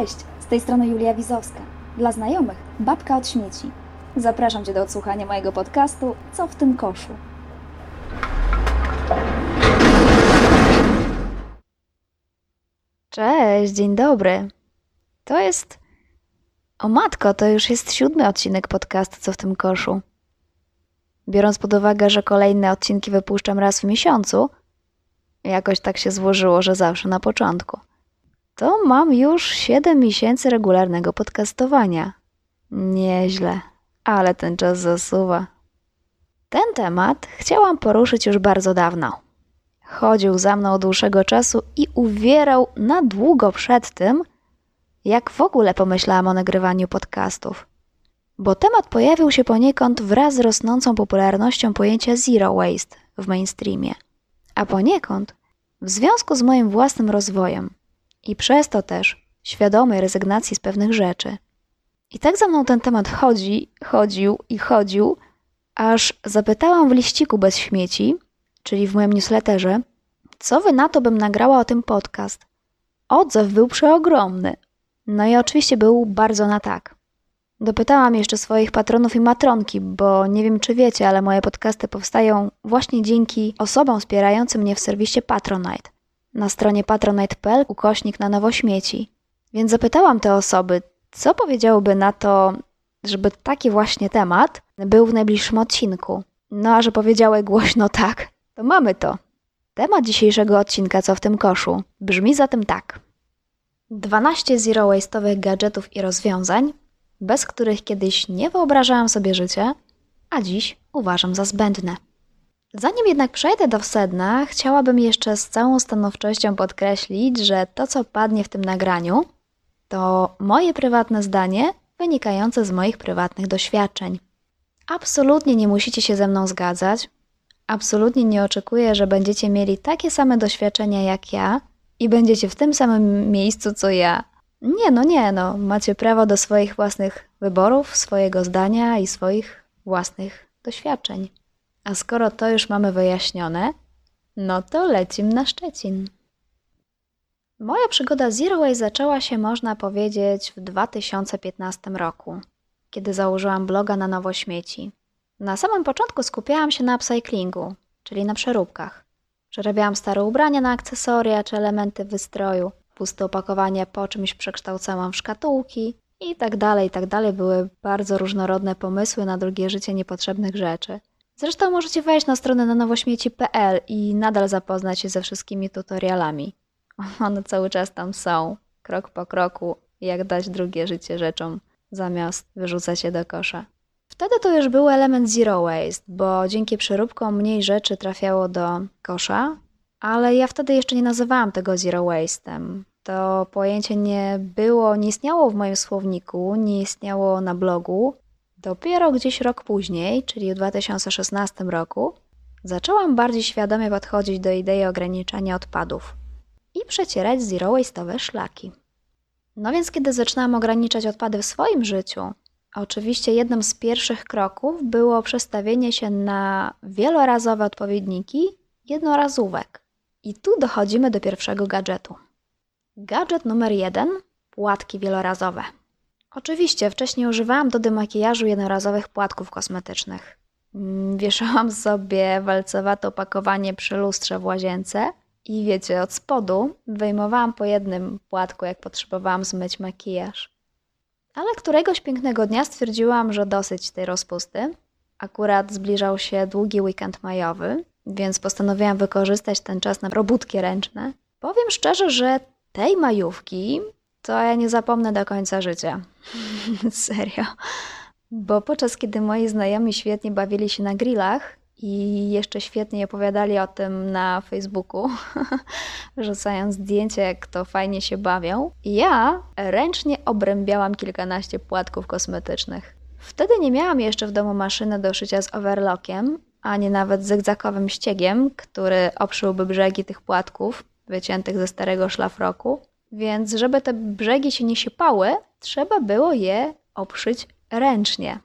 Cześć, z tej strony Julia Wizowska. Dla znajomych, babka od śmieci. Zapraszam Cię do odsłuchania mojego podcastu Co w tym koszu. Cześć, dzień dobry. To jest. O matko, to już jest siódmy odcinek podcastu Co w tym koszu. Biorąc pod uwagę, że kolejne odcinki wypuszczam raz w miesiącu, jakoś tak się złożyło, że zawsze na początku, to mam już 7 miesięcy regularnego podcastowania. Nieźle, ale ten czas zasuwa. Ten temat chciałam poruszyć już bardzo dawno. Chodził za mną od dłuższego czasu i uwierał na długo przed tym, jak w ogóle pomyślałam o nagrywaniu podcastów. Bo temat pojawił się poniekąd wraz z rosnącą popularnością pojęcia zero waste w mainstreamie, a poniekąd w związku z moim własnym rozwojem i przez to też świadomej rezygnacji z pewnych rzeczy. I tak za mną ten temat chodzi, chodził i chodził, aż zapytałam w liściku bez śmieci, czyli w moim newsletterze, co wy na to bym nagrała o tym podcast. Odzew był przeogromny. No i oczywiście był bardzo na tak. Dopytałam jeszcze swoich patronów i matronki, bo nie wiem czy wiecie, ale moje podcasty powstają właśnie dzięki osobom wspierającym mnie w serwisie Patronite. Na stronie patronite.pl ukośnik na nowo śmieci. Więc zapytałam te osoby, co powiedziałyby na to, żeby taki właśnie temat był w najbliższym odcinku. No a że powiedziały głośno tak, to mamy to. Temat dzisiejszego odcinka Co w tym koszu brzmi zatem tak. 12 zero waste'owych gadżetów i rozwiązań, bez których kiedyś nie wyobrażałam sobie życia, a dziś uważam za zbędne. Zanim jednak przejdę do sedna, chciałabym jeszcze z całą stanowczością podkreślić, że to, co padnie w tym nagraniu, to moje prywatne zdanie wynikające z moich prywatnych doświadczeń. Absolutnie nie musicie się ze mną zgadzać. Absolutnie nie oczekuję, że będziecie mieli takie same doświadczenia jak ja i będziecie w tym samym miejscu co ja. Nie, no nie, no. Macie prawo do swoich własnych wyborów, swojego zdania i swoich własnych doświadczeń. A skoro to już mamy wyjaśnione, no to lecim na Szczecin. Moja przygoda Zero Waste zaczęła się, można powiedzieć, w 2015 roku, kiedy założyłam bloga na nowo śmieci. Na samym początku skupiałam się na upcyclingu, czyli na przeróbkach. Przerabiałam stare ubrania na akcesoria czy elementy wystroju, puste opakowanie po czymś przekształcałam w szkatułki i tak dalej, i tak dalej. Były bardzo różnorodne pomysły na drugie życie niepotrzebnych rzeczy. Zresztą możecie wejść na stronę na nowośmieci.pl i nadal zapoznać się ze wszystkimi tutorialami. One cały czas tam są, krok po kroku, jak dać drugie życie rzeczom, zamiast wyrzucać je do kosza. Wtedy to już był element zero waste, bo dzięki przeróbkom mniej rzeczy trafiało do kosza, ale ja wtedy jeszcze nie nazywałam tego zero waste'em. To pojęcie nie było, nie istniało w moim słowniku, nie istniało na blogu. Dopiero gdzieś rok później, czyli w 2016 roku, zaczęłam bardziej świadomie podchodzić do idei ograniczania odpadów i przecierać zero waste'owe szlaki. No więc kiedy zaczynałam ograniczać odpady w swoim życiu, oczywiście jednym z pierwszych kroków było przestawienie się na wielorazowe odpowiedniki jednorazówek. I tu dochodzimy do pierwszego gadżetu. Gadżet numer jeden płatki wielorazowe. Oczywiście wcześniej używałam do demakijażu jednorazowych płatków kosmetycznych. Mm, Wieszałam sobie walcowate opakowanie przy lustrze w łazience i wiecie, od spodu wyjmowałam po jednym płatku, jak potrzebowałam zmyć makijaż. Ale któregoś pięknego dnia stwierdziłam, że dosyć tej rozpusty. Akurat zbliżał się długi weekend majowy, więc postanowiłam wykorzystać ten czas na robótki ręczne. Powiem szczerze, że tej majówki to ja nie zapomnę do końca życia. Serio. Bo podczas kiedy moi znajomi świetnie bawili się na grillach i jeszcze świetnie opowiadali o tym na Facebooku, rzucając zdjęcia, jak to fajnie się bawią, ja ręcznie obrębiałam kilkanaście płatków kosmetycznych. Wtedy nie miałam jeszcze w domu maszyny do szycia z overlockiem, ani nawet zygzakowym ściegiem, który obszyłby brzegi tych płatków wyciętych ze starego szlafroku. Więc żeby te brzegi się nie siepały, trzeba było je obszyć ręcznie.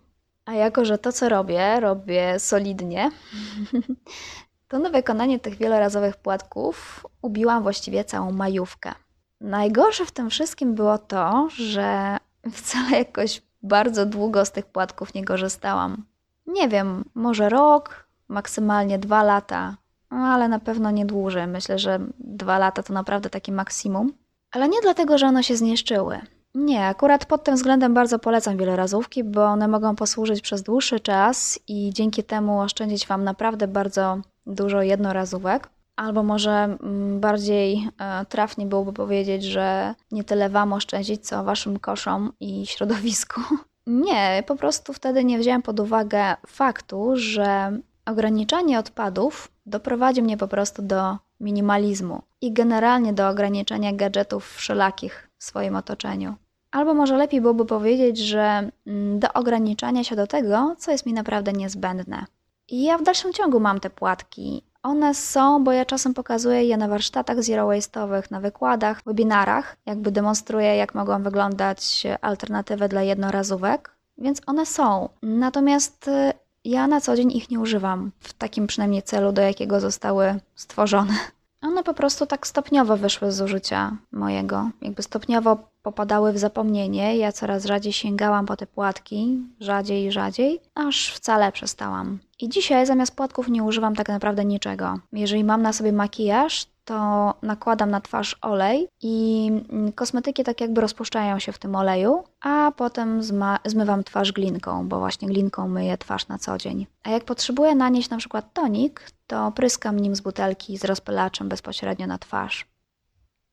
A jako, że to co robię, robię solidnie, to na wykonanie tych wielorazowych płatków ubiłam właściwie całą majówkę. Najgorsze w tym wszystkim było to, że wcale jakoś bardzo długo z tych płatków nie korzystałam. Nie wiem, może rok, maksymalnie dwa lata, ale na pewno nie dłużej. Myślę, że dwa lata to naprawdę takie maksimum. Ale nie dlatego, że one się zniszczyły. Nie, akurat pod tym względem bardzo polecam wielorazówki, bo one mogą posłużyć przez dłuższy czas i dzięki temu oszczędzić Wam naprawdę bardzo dużo jednorazówek. Albo może mm, bardziej e, trafnie byłoby powiedzieć, że nie tyle Wam oszczędzić, co Waszym koszom i środowisku. Nie, po prostu wtedy nie wziąłem pod uwagę faktu, że ograniczanie odpadów doprowadzi mnie po prostu do minimalizmu i generalnie do ograniczenia gadżetów wszelakich w swoim otoczeniu. Albo może lepiej byłoby powiedzieć, że mm, do ograniczania się do tego, co jest mi naprawdę niezbędne. I ja w dalszym ciągu mam te płatki. One są, bo ja czasem pokazuję je na warsztatach zero waste'owych, na wykładach, webinarach, jakby demonstruję, jak mogą wyglądać alternatywy dla jednorazówek, więc one są. Natomiast y, ja na co dzień ich nie używam w takim przynajmniej celu, do jakiego zostały stworzone. One po prostu tak stopniowo wyszły z użycia mojego. Jakby stopniowo popadały w zapomnienie. Ja coraz rzadziej sięgałam po te płatki, rzadziej i rzadziej, aż wcale przestałam. I dzisiaj zamiast płatków nie używam tak naprawdę niczego. Jeżeli mam na sobie makijaż, to nakładam na twarz olej i mm, kosmetyki tak jakby rozpuszczają się w tym oleju, a potem zmywam twarz glinką, bo właśnie glinką myję twarz na co dzień. A jak potrzebuję nanieść na przykład tonik, to pryskam nim z butelki z rozpylaczem bezpośrednio na twarz.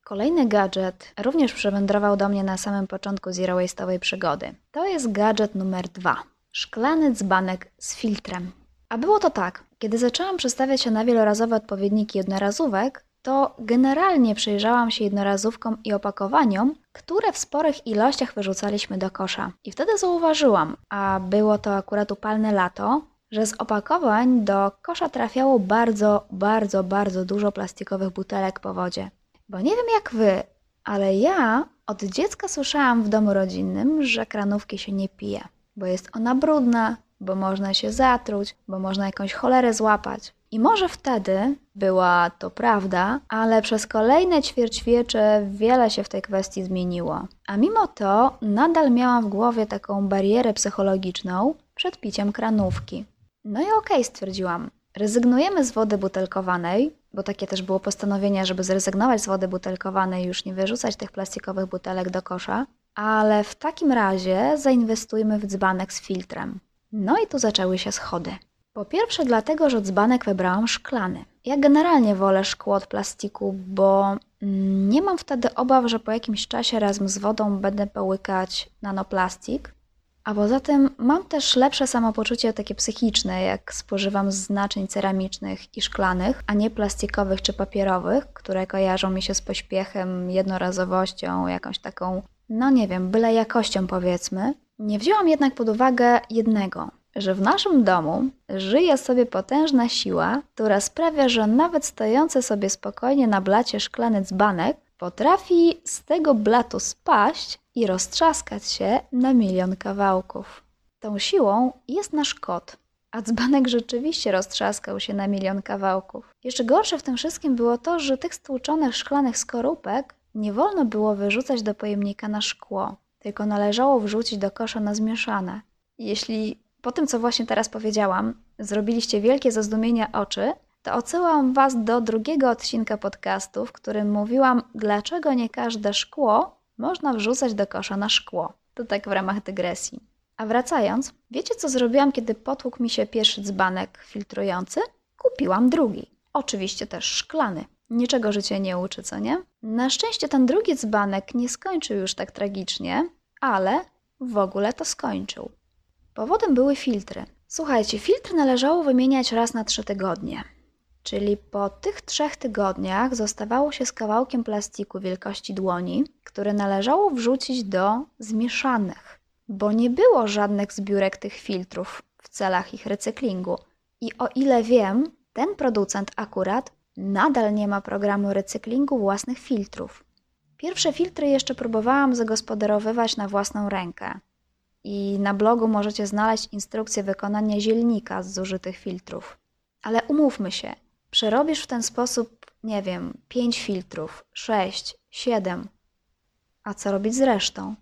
Kolejny gadżet również przewędrował do mnie na samym początku zero waste'owej przygody. To jest gadżet numer dwa. Szklany dzbanek z filtrem. A było to tak, kiedy zaczęłam przestawiać się na wielorazowe odpowiedniki jednorazówek, to generalnie przyjrzałam się jednorazówkom i opakowaniom, które w sporych ilościach wyrzucaliśmy do kosza. I wtedy zauważyłam, a było to akurat upalne lato, że z opakowań do kosza trafiało bardzo, bardzo, bardzo dużo plastikowych butelek po wodzie. Bo nie wiem jak wy, ale ja od dziecka słyszałam w domu rodzinnym, że kranówki się nie pije, bo jest ona brudna, bo można się zatruć, bo można jakąś cholerę złapać. I może wtedy była to prawda, ale przez kolejne ćwierćwiecze wiele się w tej kwestii zmieniło. A mimo to nadal miałam w głowie taką barierę psychologiczną przed piciem kranówki. No i okej, okay, stwierdziłam. Rezygnujemy z wody butelkowanej, bo takie też było postanowienie, żeby zrezygnować z wody butelkowanej już nie wyrzucać tych plastikowych butelek do kosza, ale w takim razie zainwestujmy w dzbanek z filtrem. No i tu zaczęły się schody. Po pierwsze dlatego, że dzbanek wybrałam szklany. Ja generalnie wolę szkło od plastiku, bo mm, nie mam wtedy obaw, że po jakimś czasie razem z wodą będę połykać nanoplastik. A poza tym mam też lepsze samopoczucie takie psychiczne, jak spożywam z naczyń ceramicznych i szklanych, a nie plastikowych czy papierowych, które kojarzą mi się z pośpiechem, jednorazowością, jakąś taką, no nie wiem, byle jakością powiedzmy. Nie wzięłam jednak pod uwagę jednego, że w naszym domu żyje sobie potężna siła, która sprawia, że nawet stojący sobie spokojnie na blacie szklany dzbanek potrafi z tego blatu spaść i roztrzaskać się na milion kawałków. Tą siłą jest nasz kot, a dzbanek rzeczywiście roztrzaskał się na milion kawałków. Jeszcze gorsze w tym wszystkim było to, że tych stłuczonych szklanych skorupek nie wolno było wyrzucać do pojemnika na szkło, tylko należało wrzucić do kosza na zmieszane. Jeśli po tym, co właśnie teraz powiedziałam, zrobiliście wielkie zazdumienia oczy, to odsyłam Was do drugiego odcinka podcastu, w którym mówiłam, dlaczego nie każde szkło można wrzucać do kosza na szkło. To tak w ramach dygresji. A wracając, wiecie co zrobiłam, kiedy potłukł mi się pierwszy dzbanek filtrujący? Kupiłam drugi. Oczywiście też szklany. Niczego życie nie uczy, co nie? Na szczęście ten drugi dzbanek nie skończył już tak tragicznie, ale w ogóle to skończył. Powodem były filtry. Słuchajcie, filtr należało wymieniać raz na trzy tygodnie. Czyli po tych trzech tygodniach zostawało się z kawałkiem plastiku wielkości dłoni, który należało wrzucić do zmieszanych, bo nie było żadnych zbiórek tych filtrów w celach ich recyklingu. I o ile wiem, ten producent akurat nadal nie ma programu recyklingu własnych filtrów. Pierwsze filtry jeszcze próbowałam zagospodarowywać na własną rękę. I na blogu możecie znaleźć instrukcję wykonania zielnika z zużytych filtrów. Ale umówmy się, Przerobisz w ten sposób nie wiem, pięć filtrów, sześć, siedem. A co robić z resztą?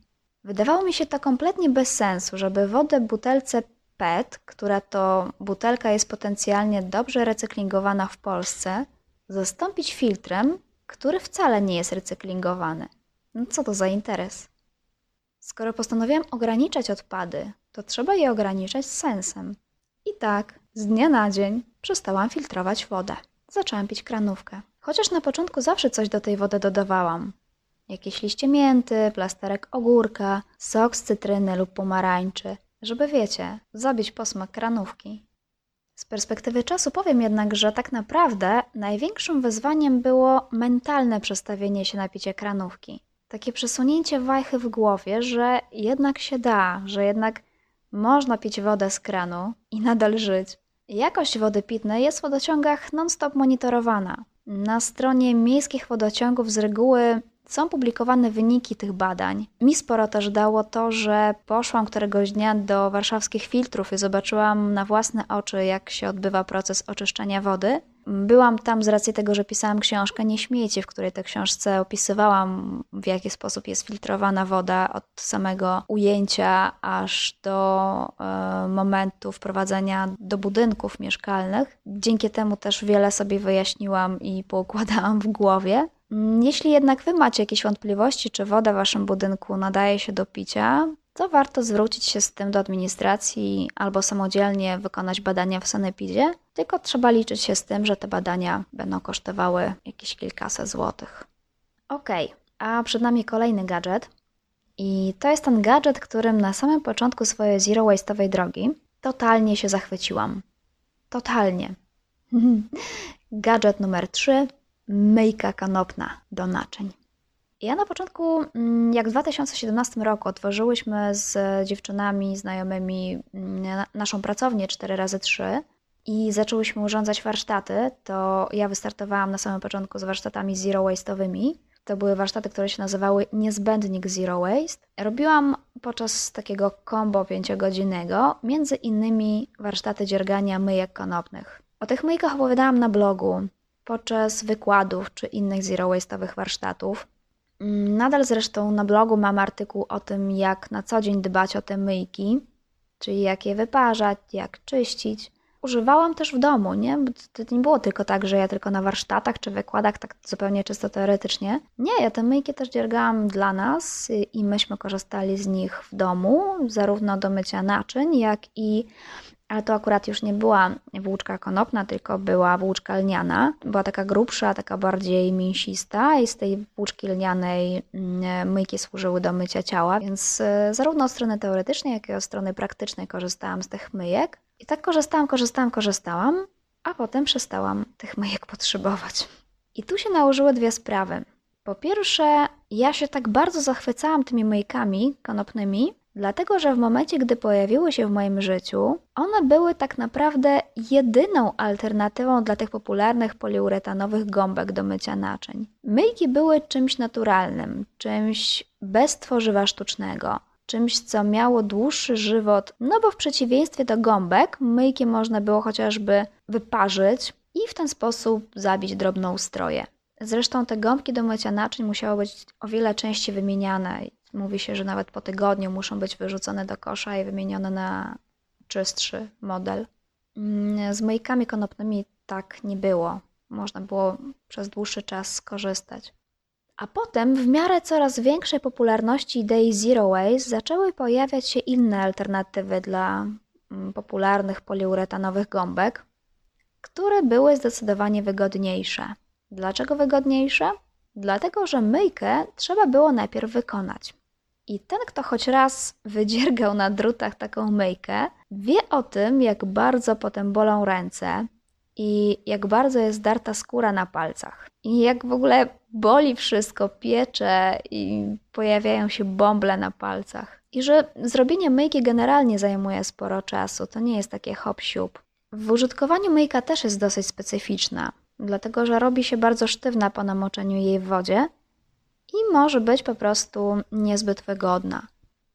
Wydawało mi się to kompletnie bez sensu, żeby wodę butelce PET, która to butelka jest potencjalnie dobrze recyklingowana w Polsce, zastąpić filtrem, który wcale nie jest recyklingowany. No co to za interes? Skoro postanowiłam ograniczać odpady, to trzeba je ograniczać z sensem. I tak, z dnia na dzień przestałam filtrować wodę. Zaczęłam pić kranówkę. Chociaż na początku zawsze coś do tej wody dodawałam. Jakieś liście mięty, plasterek ogórka, sok z cytryny lub pomarańczy, żeby wiecie, zabić posmak kranówki. Z perspektywy czasu powiem jednak, że tak naprawdę największym wyzwaniem było mentalne przestawienie się na picie kranówki. Takie przesunięcie wajchy w głowie, że jednak się da, że jednak można pić wodę z kranu i nadal żyć. Jakość wody pitnej jest w wodociągach non-stop monitorowana. Na stronie miejskich wodociągów z reguły są publikowane wyniki tych badań. Mi sporo też dało to, że poszłam któregoś dnia do warszawskich filtrów i zobaczyłam na własne oczy, jak się odbywa proces oczyszczania wody. Byłam tam z racji tego, że pisałam książkę Nie śmiejcie, w której tej książce opisywałam, w jaki sposób jest filtrowana woda od samego ujęcia aż do e, momentu wprowadzenia do budynków mieszkalnych. Dzięki temu też wiele sobie wyjaśniłam i poukładałam w głowie. Jeśli jednak Wy macie jakieś wątpliwości, czy woda w Waszym budynku nadaje się do picia, to warto zwrócić się z tym do administracji albo samodzielnie wykonać badania w sanepidzie, tylko trzeba liczyć się z tym, że te badania będą kosztowały jakieś kilkaset złotych. Ok, a przed nami kolejny gadżet. I to jest ten gadżet, którym na samym początku swojej zero waste'owej drogi totalnie się zachwyciłam. Totalnie. gadżet numer 3 myjka kanopna do naczyń. Ja na początku, mm, jak w 2017 roku otworzyłyśmy z dziewczynami, znajomymi mm, naszą pracownię 4x3 i zaczęłyśmy urządzać warsztaty, to ja wystartowałam na samym początku z warsztatami zero waste'owymi. To były warsztaty, które się nazywały Niezbędnik Zero Waste. Robiłam podczas takiego kombo pięciogodzinnego między innymi warsztaty dziergania myjek konopnych. O tych myjkach opowiadałam na blogu, podczas wykładów czy innych zero waste'owych warsztatów. Nadal zresztą na blogu mam artykuł o tym, jak na co dzień dbać o te myjki, czyli jak je wyparzać, jak czyścić. Używałam też w domu, nie? Bo to nie było tylko tak, że ja tylko na warsztatach czy wykładach, tak zupełnie czysto teoretycznie. Nie, ja te myjki też dziergałam dla nas i myśmy korzystali z nich w domu, zarówno do mycia naczyń, jak i ale to akurat już nie była włóczka konopna, tylko była włóczka lniana. Była taka grubsza, taka bardziej mięsista i z tej włóczki lnianej mm, myjki służyły do mycia ciała, więc e, zarówno od strony teoretycznej, jak i od strony praktycznej korzystałam z tych myjek. I tak korzystałam, korzystałam, korzystałam, a potem przestałam tych myjek potrzebować. I tu się nałożyły dwie sprawy. Po pierwsze, ja się tak bardzo zachwycałam tymi myjkami konopnymi, Dlatego, że w momencie, gdy pojawiły się w moim życiu, one były tak naprawdę jedyną alternatywą dla tych popularnych poliuretanowych gąbek do mycia naczyń. Myjki były czymś naturalnym, czymś bez tworzywa sztucznego, czymś, co miało dłuższy żywot, no bo w przeciwieństwie do gąbek, myjki można było chociażby wyparzyć i w ten sposób zabić drobną stroję. Zresztą te gąbki do mycia naczyń musiały być o wiele częściej wymieniane Mówi się, że nawet po tygodniu muszą być wyrzucone do kosza i wymienione na czystszy model. Mm, z myjkami konopnymi tak nie było. Można było przez dłuższy czas skorzystać. A potem, w miarę coraz większej popularności idei Zero Waste, zaczęły pojawiać się inne alternatywy dla mm, popularnych poliuretanowych gąbek, które były zdecydowanie wygodniejsze. Dlaczego wygodniejsze? Dlatego, że myjkę trzeba było najpierw wykonać. I ten, kto choć raz wydziergał na drutach taką myjkę, wie o tym, jak bardzo potem bolą ręce i jak bardzo jest darta skóra na palcach. I jak w ogóle boli wszystko, piecze i pojawiają się bąble na palcach. I że zrobienie myjki generalnie zajmuje sporo czasu, to nie jest takie hop siup. W użytkowaniu myjka też jest dosyć specyficzna, dlatego że robi się bardzo sztywna po namoczeniu jej w wodzie i może być po prostu niezbyt wygodna.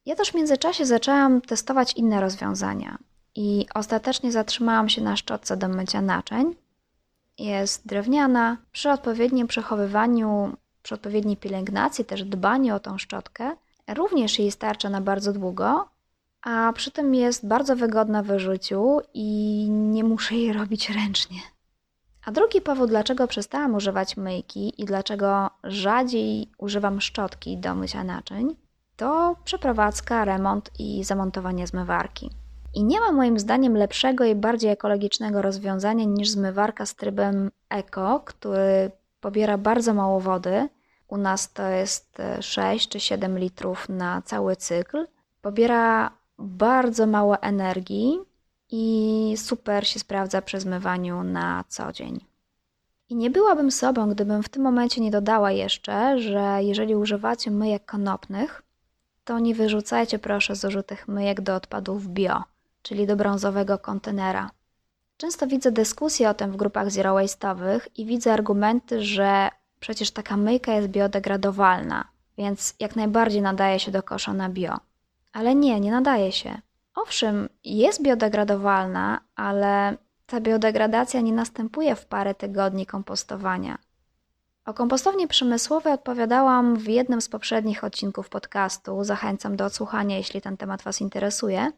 Ja też w międzyczasie zaczęłam testować inne rozwiązania i ostatecznie zatrzymałam się na szczotce do mycia naczyń. jest drewniana. Przy odpowiednim przechowywaniu, przy odpowiedniej pielęgnacji, też dbaniu o tą szczotkę, również jej starcza na bardzo długo, a przy tym jest bardzo wygodna w życiu i nie muszę jej robić ręcznie. A drugi powód, dlaczego przestałam używać myjki i dlaczego rzadziej używam szczotki do mycia naczyń, to przeprowadzka, remont i zamontowanie zmywarki. I nie ma moim zdaniem lepszego i bardziej ekologicznego rozwiązania niż zmywarka z trybem eko, który pobiera bardzo mało wody. U nas to jest 6 czy 7 litrów na cały cykl. Pobiera bardzo mało energii i super się sprawdza przy zmywaniu na co dzień. I nie byłabym sobą, gdybym w tym momencie nie dodała jeszcze, że jeżeli używacie myjek konopnych, to nie wyrzucajcie proszę zużytych myjek do odpadów bio, czyli do brązowego kontenera. Często widzę dyskusje o tym w grupach zero waste'owych i widzę argumenty, że przecież taka myjka jest biodegradowalna, więc jak najbardziej nadaje się do kosza na bio. Ale nie, nie nadaje się. Owszem, jest biodegradowalna, ale ta biodegradacja nie następuje w parę tygodni kompostowania. O kompostowni przemysłowej opowiadałam w jednym z poprzednich odcinków podcastu. Zachęcam do odsłuchania, jeśli ten temat Was interesuje.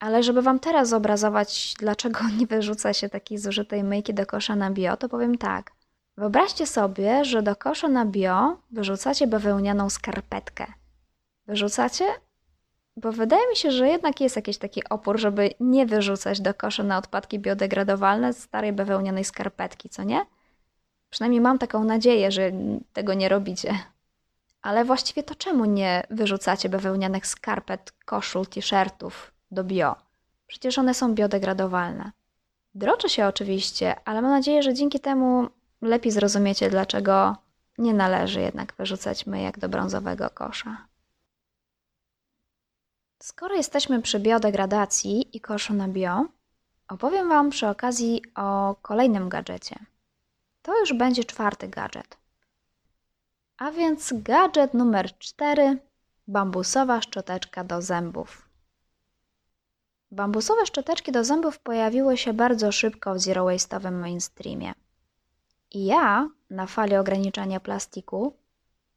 Ale żeby Wam teraz zobrazować, dlaczego nie wyrzuca się takiej zużytej myjki do kosza na bio, to powiem tak. Wyobraźcie sobie, że do kosza na bio wyrzucacie bawełnianą skarpetkę. Wyrzucacie? Bo wydaje mi się, że jednak jest jakiś taki opór, żeby nie wyrzucać do kosza na odpadki biodegradowalne starej bawełnianej skarpetki, co nie? Przynajmniej mam taką nadzieję, że tego nie robicie. Ale właściwie to czemu nie wyrzucacie bawełnianych skarpet, koszul, t-shirtów do bio? Przecież one są biodegradowalne. Droczę się oczywiście, ale mam nadzieję, że dzięki temu lepiej zrozumiecie, dlaczego nie należy jednak wyrzucać myjek do brązowego kosza. Skoro jesteśmy przy biodegradacji i koszu na bio, opowiem Wam przy okazji o kolejnym gadżecie. To już będzie czwarty gadżet. A więc gadżet numer cztery bambusowa szczoteczka do zębów. Bambusowe szczoteczki do zębów pojawiły się bardzo szybko w zero waste'owym mainstreamie. I ja, na fali ograniczania plastiku,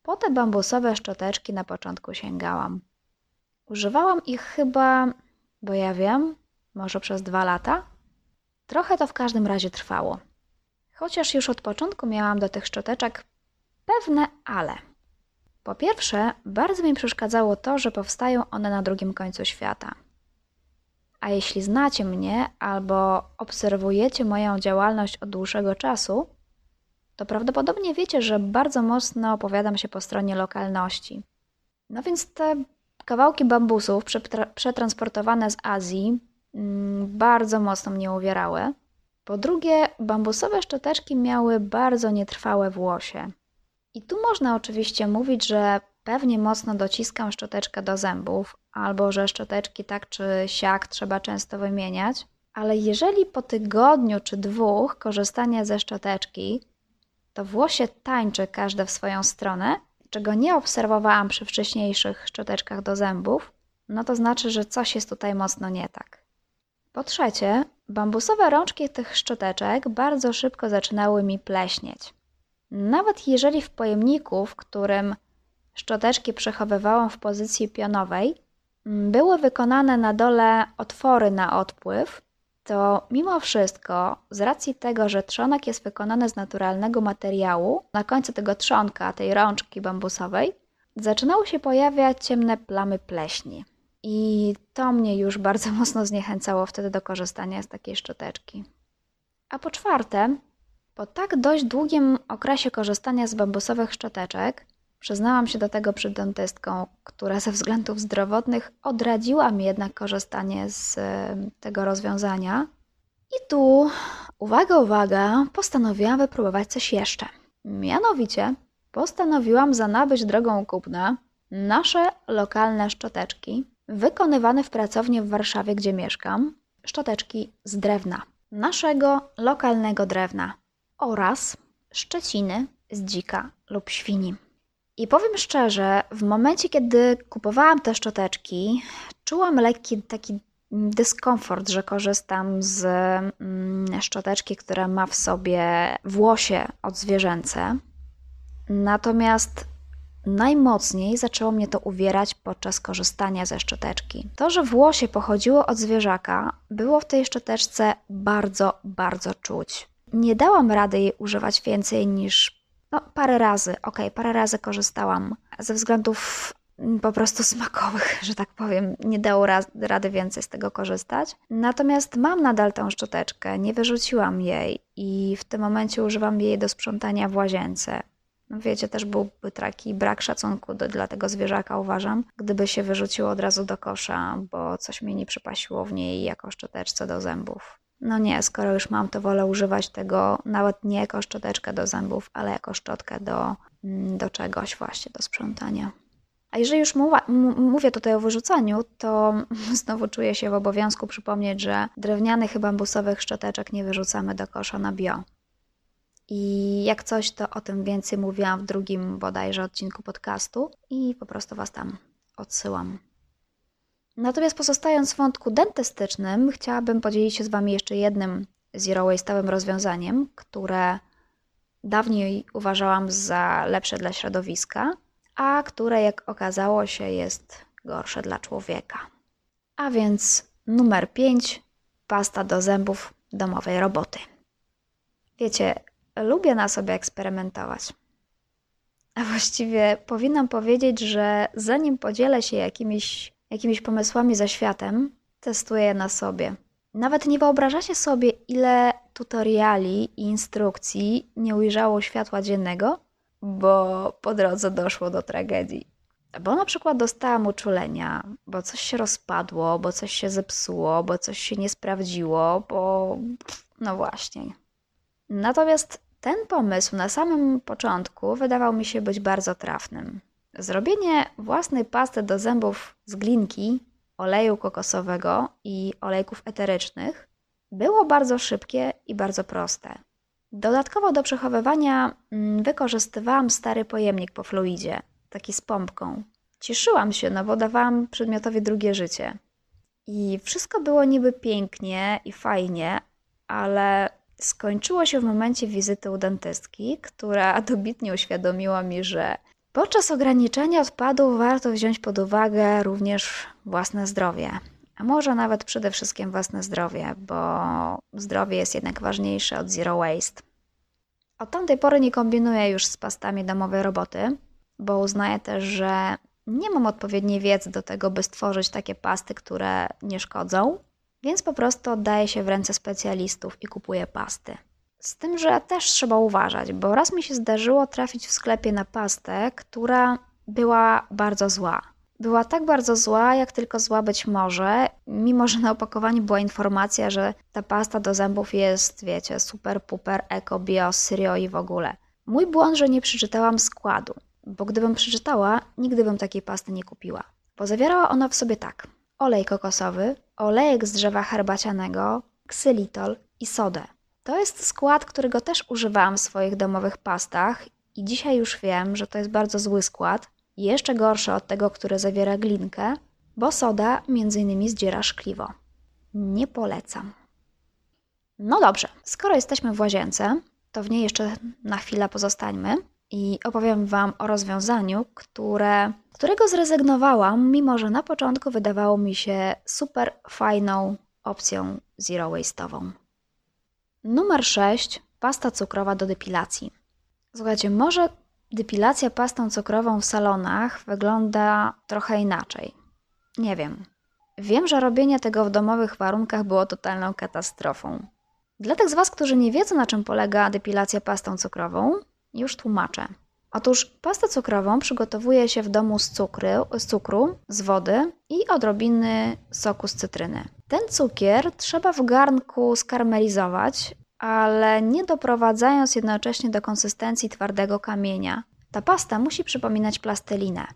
po te bambusowe szczoteczki na początku sięgałam. Używałam ich chyba, bo ja wiem, może przez dwa lata. Trochę to w każdym razie trwało. Chociaż już od początku miałam do tych szczoteczek pewne ale. Po pierwsze, bardzo mi przeszkadzało to, że powstają one na drugim końcu świata. A jeśli znacie mnie albo obserwujecie moją działalność od dłuższego czasu, to prawdopodobnie wiecie, że bardzo mocno opowiadam się po stronie lokalności. No więc te kawałki bambusów przetransportowane z Azji mm, bardzo mocno mnie uwierały. Po drugie, bambusowe szczoteczki miały bardzo nietrwałe włosie. I tu można oczywiście mówić, że pewnie mocno dociskam szczoteczkę do zębów, albo że szczoteczki tak czy siak trzeba często wymieniać, ale jeżeli po tygodniu czy dwóch korzystania ze szczoteczki to włosie tańczy każde w swoją stronę, czego nie obserwowałam przy wcześniejszych szczoteczkach do zębów, no to znaczy, że coś jest tutaj mocno nie tak. Po trzecie, bambusowe rączki tych szczoteczek bardzo szybko zaczynały mi pleśnieć. Nawet jeżeli w pojemniku, w którym szczoteczki przechowywałam w pozycji pionowej, były wykonane na dole otwory na odpływ, to mimo wszystko, z racji tego, że trzonek jest wykonany z naturalnego materiału, na końcu tego trzonka, tej rączki bambusowej, zaczynały się pojawiać ciemne plamy pleśni. I to mnie już bardzo mocno zniechęcało wtedy do korzystania z takiej szczoteczki. A po czwarte, po tak dość długim okresie korzystania z bambusowych szczoteczek, przyznałam się do tego przed dentystką, która ze względów zdrowotnych odradziła mi jednak korzystanie z e, tego rozwiązania. I tu, uwaga, uwaga, postanowiłam wypróbować coś jeszcze. Mianowicie, postanowiłam zanabyć drogą kupna nasze lokalne szczoteczki, wykonywane w pracowni w Warszawie, gdzie mieszkam, szczoteczki z drewna, naszego lokalnego drewna oraz szczeciny z dzika lub świni. I powiem szczerze, w momencie, kiedy kupowałam te szczoteczki, czułam lekki taki dyskomfort, że korzystam z mm, szczoteczki, która ma w sobie włosie odzwierzęce. Natomiast najmocniej zaczęło mnie to uwierać podczas korzystania ze szczoteczki. To, że włosie pochodziło od zwierzaka, było w tej szczoteczce bardzo, bardzo czuć. Nie dałam rady jej używać więcej niż no, parę razy. Ok, parę razy korzystałam ze względów mm, po prostu smakowych, że tak powiem. Nie dało rady więcej z tego korzystać. Natomiast mam nadal tę szczoteczkę, nie wyrzuciłam jej i w tym momencie używam jej do sprzątania w łazience. No wiecie, też byłby taki brak szacunku do, dla tego zwierzaka, uważam, gdyby się wyrzuciło od razu do kosza, bo coś mnie nie przypasiło w niej jako szczoteczce do zębów. No nie, skoro już mam, to wolę używać tego nawet nie jako szczoteczkę do zębów, ale jako szczotkę do, mm, do czegoś właśnie, do sprzątania. A jeżeli już mówię tutaj o wyrzucaniu, to znowu czuję się w obowiązku przypomnieć, że drewnianych bambusowych szczoteczek nie wyrzucamy do kosza na bio. I jak coś, to o tym więcej mówiłam w drugim bodajże odcinku podcastu i po prostu Was tam odsyłam. Natomiast pozostając w wątku dentystycznym, chciałabym podzielić się z Wami jeszcze jednym zero waste'owym rozwiązaniem, które dawniej uważałam za lepsze dla środowiska, a które jak okazało się jest gorsze dla człowieka. A więc numer 5 pasta do zębów domowej roboty. Wiecie, lubię na sobie eksperymentować. A właściwie powinnam powiedzieć, że zanim podzielę się jakimiś, jakimiś pomysłami ze światem, testuję je na sobie. Nawet nie wyobrażacie sobie, ile tutoriali i instrukcji nie ujrzało światła dziennego, bo po drodze doszło do tragedii. Bo na przykład dostałam uczulenia, bo coś się rozpadło, bo coś się zepsuło, bo coś się nie sprawdziło, bo no właśnie. Natomiast ten pomysł na samym początku wydawał mi się być bardzo trafnym. Zrobienie własnej pasty do zębów z glinki, oleju kokosowego i olejków eterycznych było bardzo szybkie i bardzo proste. Dodatkowo do przechowywania mm, wykorzystywałam stary pojemnik po fluidzie, taki z pompką. Cieszyłam się, no bo dawałam przedmiotowi drugie życie. I wszystko było niby pięknie i fajnie, ale skończyło się w momencie wizyty u dentystki, która dobitnie uświadomiła mi, że podczas ograniczenia odpadów warto wziąć pod uwagę również własne zdrowie. A może nawet przede wszystkim własne zdrowie, bo zdrowie jest jednak ważniejsze od zero waste. Od tamtej pory nie kombinuję już z pastami domowej roboty, bo uznaję też, że nie mam odpowiedniej wiedzy do tego, by stworzyć takie pasty, które nie szkodzą, więc po prostu oddaję się w ręce specjalistów i kupuję pasty. Z tym, że też trzeba uważać, bo raz mi się zdarzyło trafić w sklepie na pastę, która była bardzo zła. Była tak bardzo zła, jak tylko zła być może, mimo że na opakowaniu była informacja, że ta pasta do zębów jest, wiecie, super, puper, eko, bio, i w ogóle. Mój błąd, że nie przeczytałam składu, bo gdybym przeczytała, nigdy bym takiej pasty nie kupiła. Bo zawierała ona w sobie tak: olej kokosowy, olejek z drzewa herbacianego, ksylitol i sodę. To jest skład, którego też używałam w swoich domowych pastach i dzisiaj już wiem, że to jest bardzo zły skład, jeszcze gorszy od tego, który zawiera glinkę, bo soda m.in. zdziera szkliwo. Nie polecam. No dobrze, skoro jesteśmy w łazience, to w niej jeszcze na chwilę pozostańmy i opowiem Wam o rozwiązaniu, które, którego zrezygnowałam, mimo że na początku wydawało mi się super fajną opcją zero waste'ową. Numer 6. Pasta cukrowa do depilacji. Słuchajcie, może depilacja pastą cukrową w salonach wygląda trochę inaczej. Nie wiem. Wiem, że robienie tego w domowych warunkach było totalną katastrofą. Dla tych z Was, którzy nie wiedzą, na czym polega depilacja pastą cukrową, już tłumaczę. Otóż pastę cukrową przygotowuje się w domu z, cukry, z cukru, z wody i odrobiny soku z cytryny. Ten cukier trzeba w garnku skarmelizować, ale nie doprowadzając jednocześnie do konsystencji twardego kamienia. Ta pasta musi przypominać plastelinę.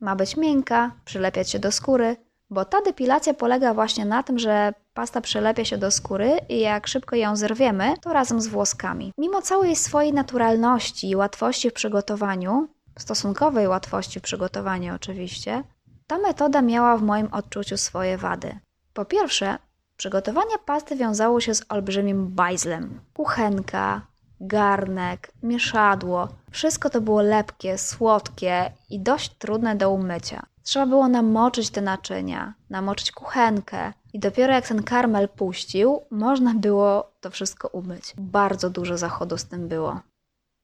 Ma być miękka, przylepiać się do skóry, bo ta depilacja polega właśnie na tym, że pasta przylepia się do skóry i jak szybko ją zerwiemy, to razem z włoskami. Mimo całej swojej naturalności i łatwości w przygotowaniu, stosunkowej łatwości w przygotowaniu oczywiście, ta metoda miała w moim odczuciu swoje wady. Po pierwsze, przygotowanie pasty wiązało się z olbrzymim bajzlem. Kuchenka, garnek, mieszadło. Wszystko to było lepkie, słodkie i dość trudne do umycia. Trzeba było namoczyć te naczynia, namoczyć kuchenkę i dopiero jak ten karmel puścił, można było to wszystko umyć. Bardzo dużo zachodu z tym było.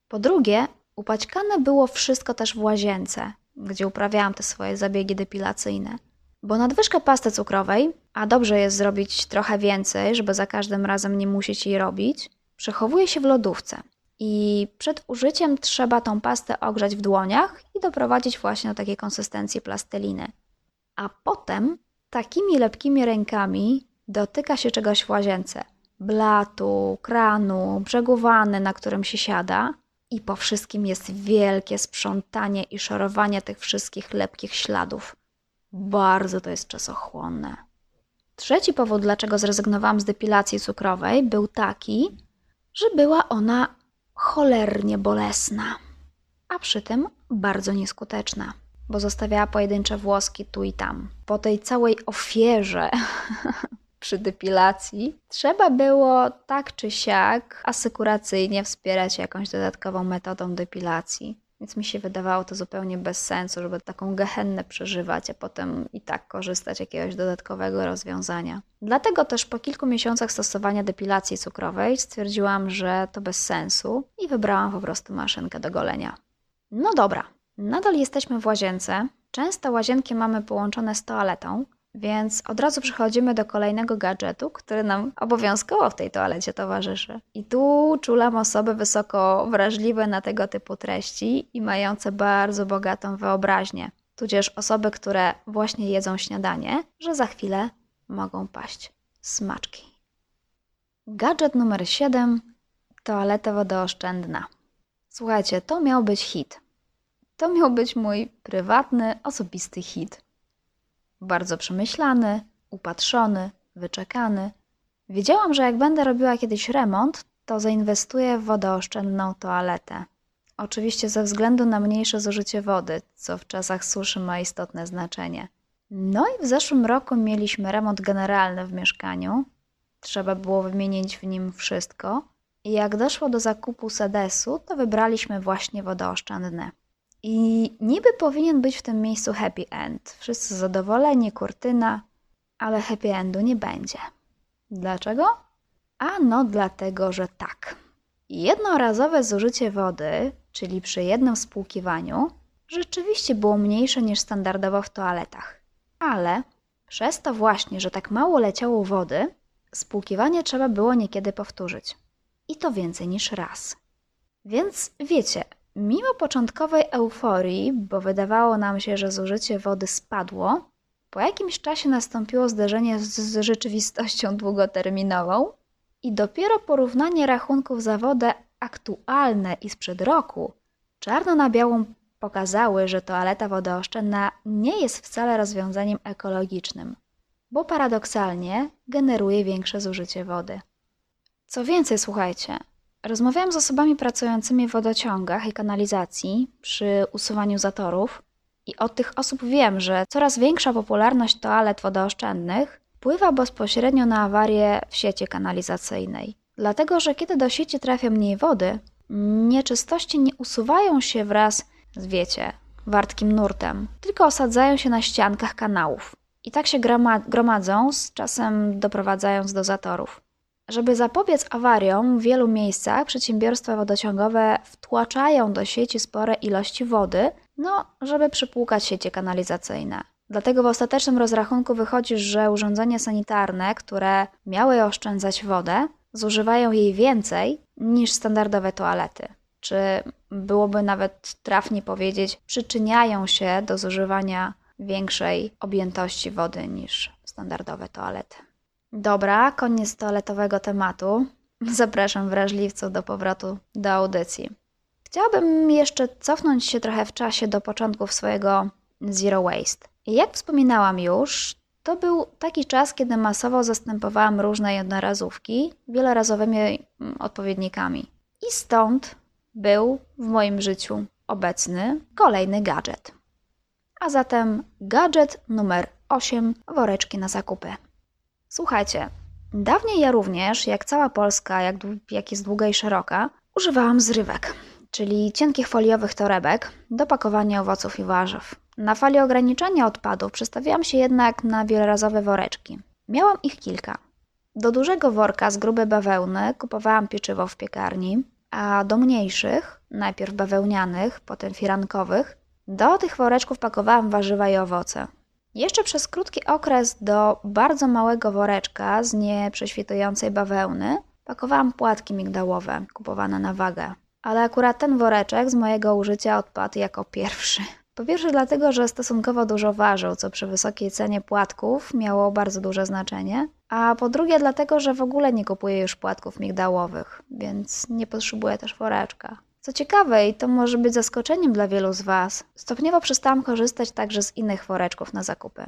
Po drugie, upaćkane było wszystko też w łazience, gdzie uprawiałam te swoje zabiegi depilacyjne. Bo nadwyżkę pasty cukrowej, a dobrze jest zrobić trochę więcej, żeby za każdym razem nie musieć jej robić, przechowuje się w lodówce. I przed użyciem trzeba tą pastę ogrzać w dłoniach i doprowadzić właśnie do takiej konsystencji plasteliny. A potem takimi lepkimi rękami dotyka się czegoś w łazience. Blatu, kranu, brzegu wanny, na którym się siada. I po wszystkim jest wielkie sprzątanie i szorowanie tych wszystkich lepkich śladów. Bardzo to jest czasochłonne. Trzeci powód, dlaczego zrezygnowałam z depilacji cukrowej, był taki, że była ona cholernie bolesna, a przy tym bardzo nieskuteczna, bo zostawiała pojedyncze włoski tu i tam. Po tej całej ofierze przy depilacji trzeba było tak czy siak asykuracyjnie wspierać jakąś dodatkową metodą depilacji. Więc mi się wydawało to zupełnie bez sensu, żeby taką gehennę przeżywać, a potem i tak korzystać z jakiegoś dodatkowego rozwiązania. Dlatego też po kilku miesiącach stosowania depilacji cukrowej stwierdziłam, że to bez sensu i wybrałam po prostu maszynkę do golenia. No dobra, nadal jesteśmy w łazience. Często łazienki mamy połączone z toaletą, więc od razu przechodzimy do kolejnego gadżetu, który nam obowiązkowo w tej toalecie towarzyszy. I tu czulam osoby wysoko wrażliwe na tego typu treści i mające bardzo bogatą wyobraźnię, tudzież osoby, które właśnie jedzą śniadanie, że za chwilę mogą paść smaczki. Gadżet numer 7 toaleta wodooszczędna. Słuchajcie, to miał być hit. To miał być mój prywatny, osobisty hit bardzo przemyślany, upatrzony, wyczekany. Wiedziałam, że jak będę robiła kiedyś remont, to zainwestuję w wodooszczędną toaletę. Oczywiście ze względu na mniejsze zużycie wody, co w czasach suszy ma istotne znaczenie. No i w zeszłym roku mieliśmy remont generalny w mieszkaniu. Trzeba było wymienić w nim wszystko. I jak doszło do zakupu sedesu, to wybraliśmy właśnie wodooszczędne. I niby powinien być w tym miejscu happy end. Wszyscy zadowoleni, kurtyna, ale happy endu nie będzie. Dlaczego? A no dlatego, że tak. Jednorazowe zużycie wody, czyli przy jednym spłukiwaniu, rzeczywiście było mniejsze niż standardowo w toaletach. Ale przez to właśnie, że tak mało leciało wody, spłukiwanie trzeba było niekiedy powtórzyć. I to więcej niż raz. Więc wiecie, Mimo początkowej euforii, bo wydawało nam się, że zużycie wody spadło, po jakimś czasie nastąpiło zderzenie z rzeczywistością długoterminową i dopiero porównanie rachunków za wodę aktualne i sprzed roku czarno na białą pokazały, że toaleta wodooszczędna nie jest wcale rozwiązaniem ekologicznym, bo paradoksalnie generuje większe zużycie wody. Co więcej, słuchajcie, Rozmawiałam z osobami pracującymi w wodociągach i kanalizacji przy usuwaniu zatorów i od tych osób wiem, że coraz większa popularność toalet wodooszczędnych wpływa bezpośrednio na awarię w sieci kanalizacyjnej. Dlatego, że kiedy do sieci trafia mniej wody, nieczystości nie usuwają się wraz z, wiecie, wartkim nurtem, tylko osadzają się na ściankach kanałów. I tak się gromadzą, z czasem doprowadzając do zatorów. Żeby zapobiec awariom, w wielu miejscach przedsiębiorstwa wodociągowe wtłaczają do sieci spore ilości wody, no, żeby przypłukać sieci kanalizacyjne. Dlatego w ostatecznym rozrachunku wychodzi, że urządzenia sanitarne, które miały oszczędzać wodę, zużywają jej więcej niż standardowe toalety. Czy byłoby nawet trafnie powiedzieć, przyczyniają się do zużywania większej objętości wody niż standardowe toalety. Dobra, koniec toaletowego tematu. Zapraszam wrażliwców do powrotu do audycji. Chciałabym jeszcze cofnąć się trochę w czasie do początków swojego Zero Waste. Jak wspominałam już, to był taki czas, kiedy masowo zastępowałam różne jednorazówki wielorazowymi mm, odpowiednikami. I stąd był w moim życiu obecny kolejny gadżet. A zatem gadżet numer 8 woreczki na zakupy. Słuchajcie, dawniej ja również, jak cała Polska, jak, jak jest długa i szeroka, używałam zrywek, czyli cienkich foliowych torebek do pakowania owoców i warzyw. Na fali ograniczania odpadów przestawiałam się jednak na wielorazowe woreczki. Miałam ich kilka. Do dużego worka z grubej bawełny kupowałam pieczywo w piekarni, a do mniejszych, najpierw bawełnianych, potem firankowych, do tych woreczków pakowałam warzywa i owoce. Jeszcze przez krótki okres do bardzo małego woreczka z nieprześwitującej bawełny pakowałam płatki migdałowe kupowane na wagę. Ale akurat ten woreczek z mojego użycia odpadł jako pierwszy. Po pierwsze dlatego, że stosunkowo dużo ważył, co przy wysokiej cenie płatków miało bardzo duże znaczenie, a po drugie dlatego, że w ogóle nie kupuję już płatków migdałowych, więc nie potrzebuję też woreczka. Co ciekawe, i to może być zaskoczeniem dla wielu z Was, stopniowo przestałam korzystać także z innych woreczków na zakupy.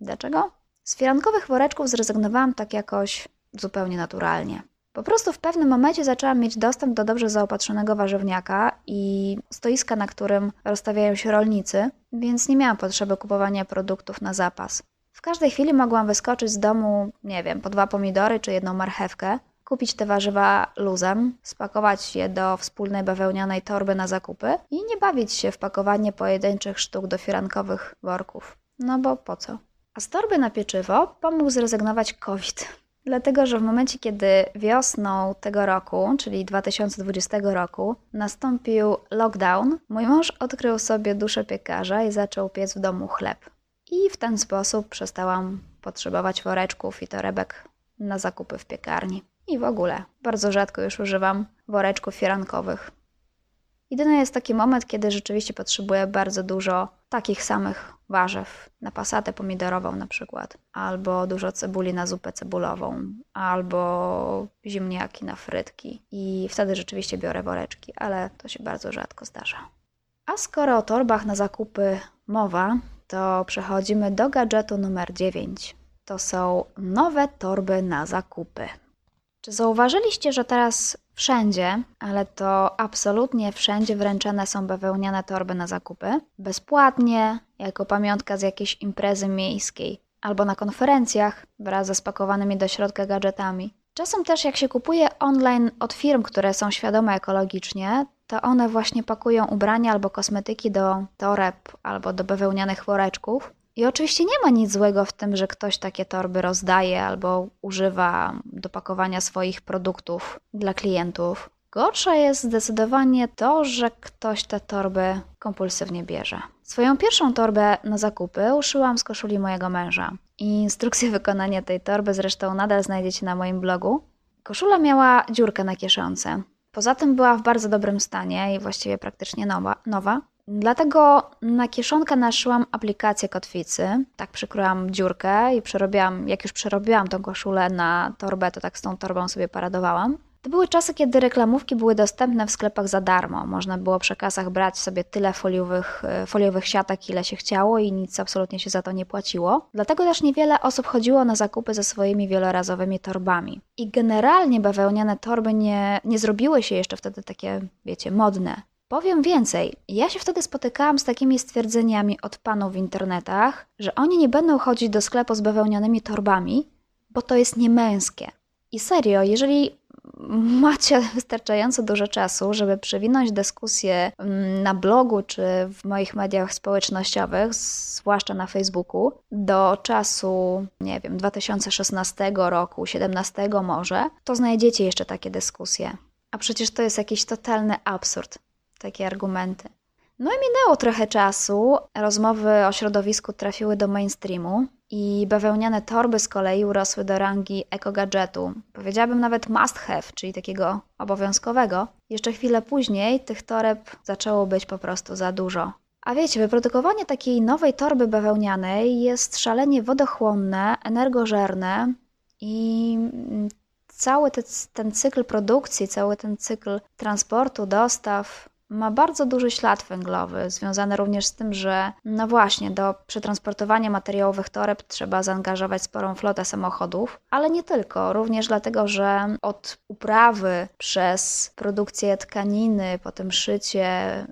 Dlaczego? Z firankowych woreczków zrezygnowałam tak jakoś zupełnie naturalnie. Po prostu w pewnym momencie zaczęłam mieć dostęp do dobrze zaopatrzonego warzywniaka i stoiska, na którym rozstawiają się rolnicy, więc nie miałam potrzeby kupowania produktów na zapas. W każdej chwili mogłam wyskoczyć z domu, nie wiem, po dwa pomidory czy jedną marchewkę, kupić te warzywa luzem, spakować je do wspólnej bawełnianej torby na zakupy i nie bawić się w pakowanie pojedynczych sztuk do firankowych worków. No bo po co? A z torby na pieczywo pomógł zrezygnować COVID. Dlatego, że w momencie, kiedy wiosną tego roku, czyli 2020 roku, nastąpił lockdown, mój mąż odkrył sobie duszę piekarza i zaczął piec w domu chleb. I w ten sposób przestałam potrzebować woreczków i torebek na zakupy w piekarni. I w ogóle bardzo rzadko już używam woreczków firankowych. Jedyny jest taki moment, kiedy rzeczywiście potrzebuję bardzo dużo takich samych warzyw na pasatę pomidorową na przykład, albo dużo cebuli na zupę cebulową, albo ziemniaki na frytki. I wtedy rzeczywiście biorę woreczki, ale to się bardzo rzadko zdarza. A skoro o torbach na zakupy mowa, to przechodzimy do gadżetu numer 9. To są nowe torby na zakupy. Czy zauważyliście, że teraz wszędzie, ale to absolutnie wszędzie wręczane są bawełniane torby na zakupy? Bezpłatnie, jako pamiątka z jakiejś imprezy miejskiej, albo na konferencjach wraz ze spakowanymi do środka gadżetami. Czasem też jak się kupuje online od firm, które są świadome ekologicznie, to one właśnie pakują ubrania albo kosmetyki do toreb albo do bawełnianych woreczków. I oczywiście nie ma nic złego w tym, że ktoś takie torby rozdaje albo używa do pakowania swoich produktów dla klientów. Gorsze jest zdecydowanie to, że ktoś te torby kompulsywnie bierze. Swoją pierwszą torbę na zakupy uszyłam z koszuli mojego męża. Instrukcję wykonania tej torby zresztą nadal znajdziecie na moim blogu. Koszula miała dziurkę na kieszonce. Poza tym była w bardzo dobrym stanie i właściwie praktycznie nowa. nowa. Dlatego na kieszonkę naszyłam aplikację kotwicy. Tak przykryłam dziurkę i przerobiłam, jak już przerobiłam tą koszulę na torbę, to tak z tą torbą sobie paradowałam. To były czasy, kiedy reklamówki były dostępne w sklepach za darmo. Można było przy kasach brać sobie tyle foliowych, foliowych siatek, ile się chciało i nic absolutnie się za to nie płaciło. Dlatego też niewiele osób chodziło na zakupy ze swoimi wielorazowymi torbami. I generalnie bawełniane torby nie, nie zrobiły się jeszcze wtedy takie, wiecie, modne. Powiem więcej, ja się wtedy spotykałam z takimi stwierdzeniami od panów w internetach, że oni nie będą chodzić do sklepu z bawełnianymi torbami, bo to jest niemęskie. I serio, jeżeli macie wystarczająco dużo czasu, żeby przewinąć dyskusję na blogu czy w moich mediach społecznościowych, zwłaszcza na Facebooku, do czasu, nie wiem, 2016 roku, 17 może, to znajdziecie jeszcze takie dyskusje. A przecież to jest jakiś totalny absurd takie argumenty. No i minęło trochę czasu, rozmowy o środowisku trafiły do mainstreamu i bawełniane torby z kolei urosły do rangi ekogadżetu. Powiedziałabym nawet must have, czyli takiego obowiązkowego. Jeszcze chwilę później tych toreb zaczęło być po prostu za dużo. A wiecie, wyprodukowanie takiej nowej torby bawełnianej jest szalenie wodochłonne, energożerne i cały te, ten cykl produkcji, cały ten cykl transportu, dostaw, ma bardzo duży ślad węglowy, związany również z tym, że no właśnie, do przetransportowania materiałowych toreb trzeba zaangażować sporą flotę samochodów, ale nie tylko, również dlatego, że od uprawy przez produkcję tkaniny, potem szycie,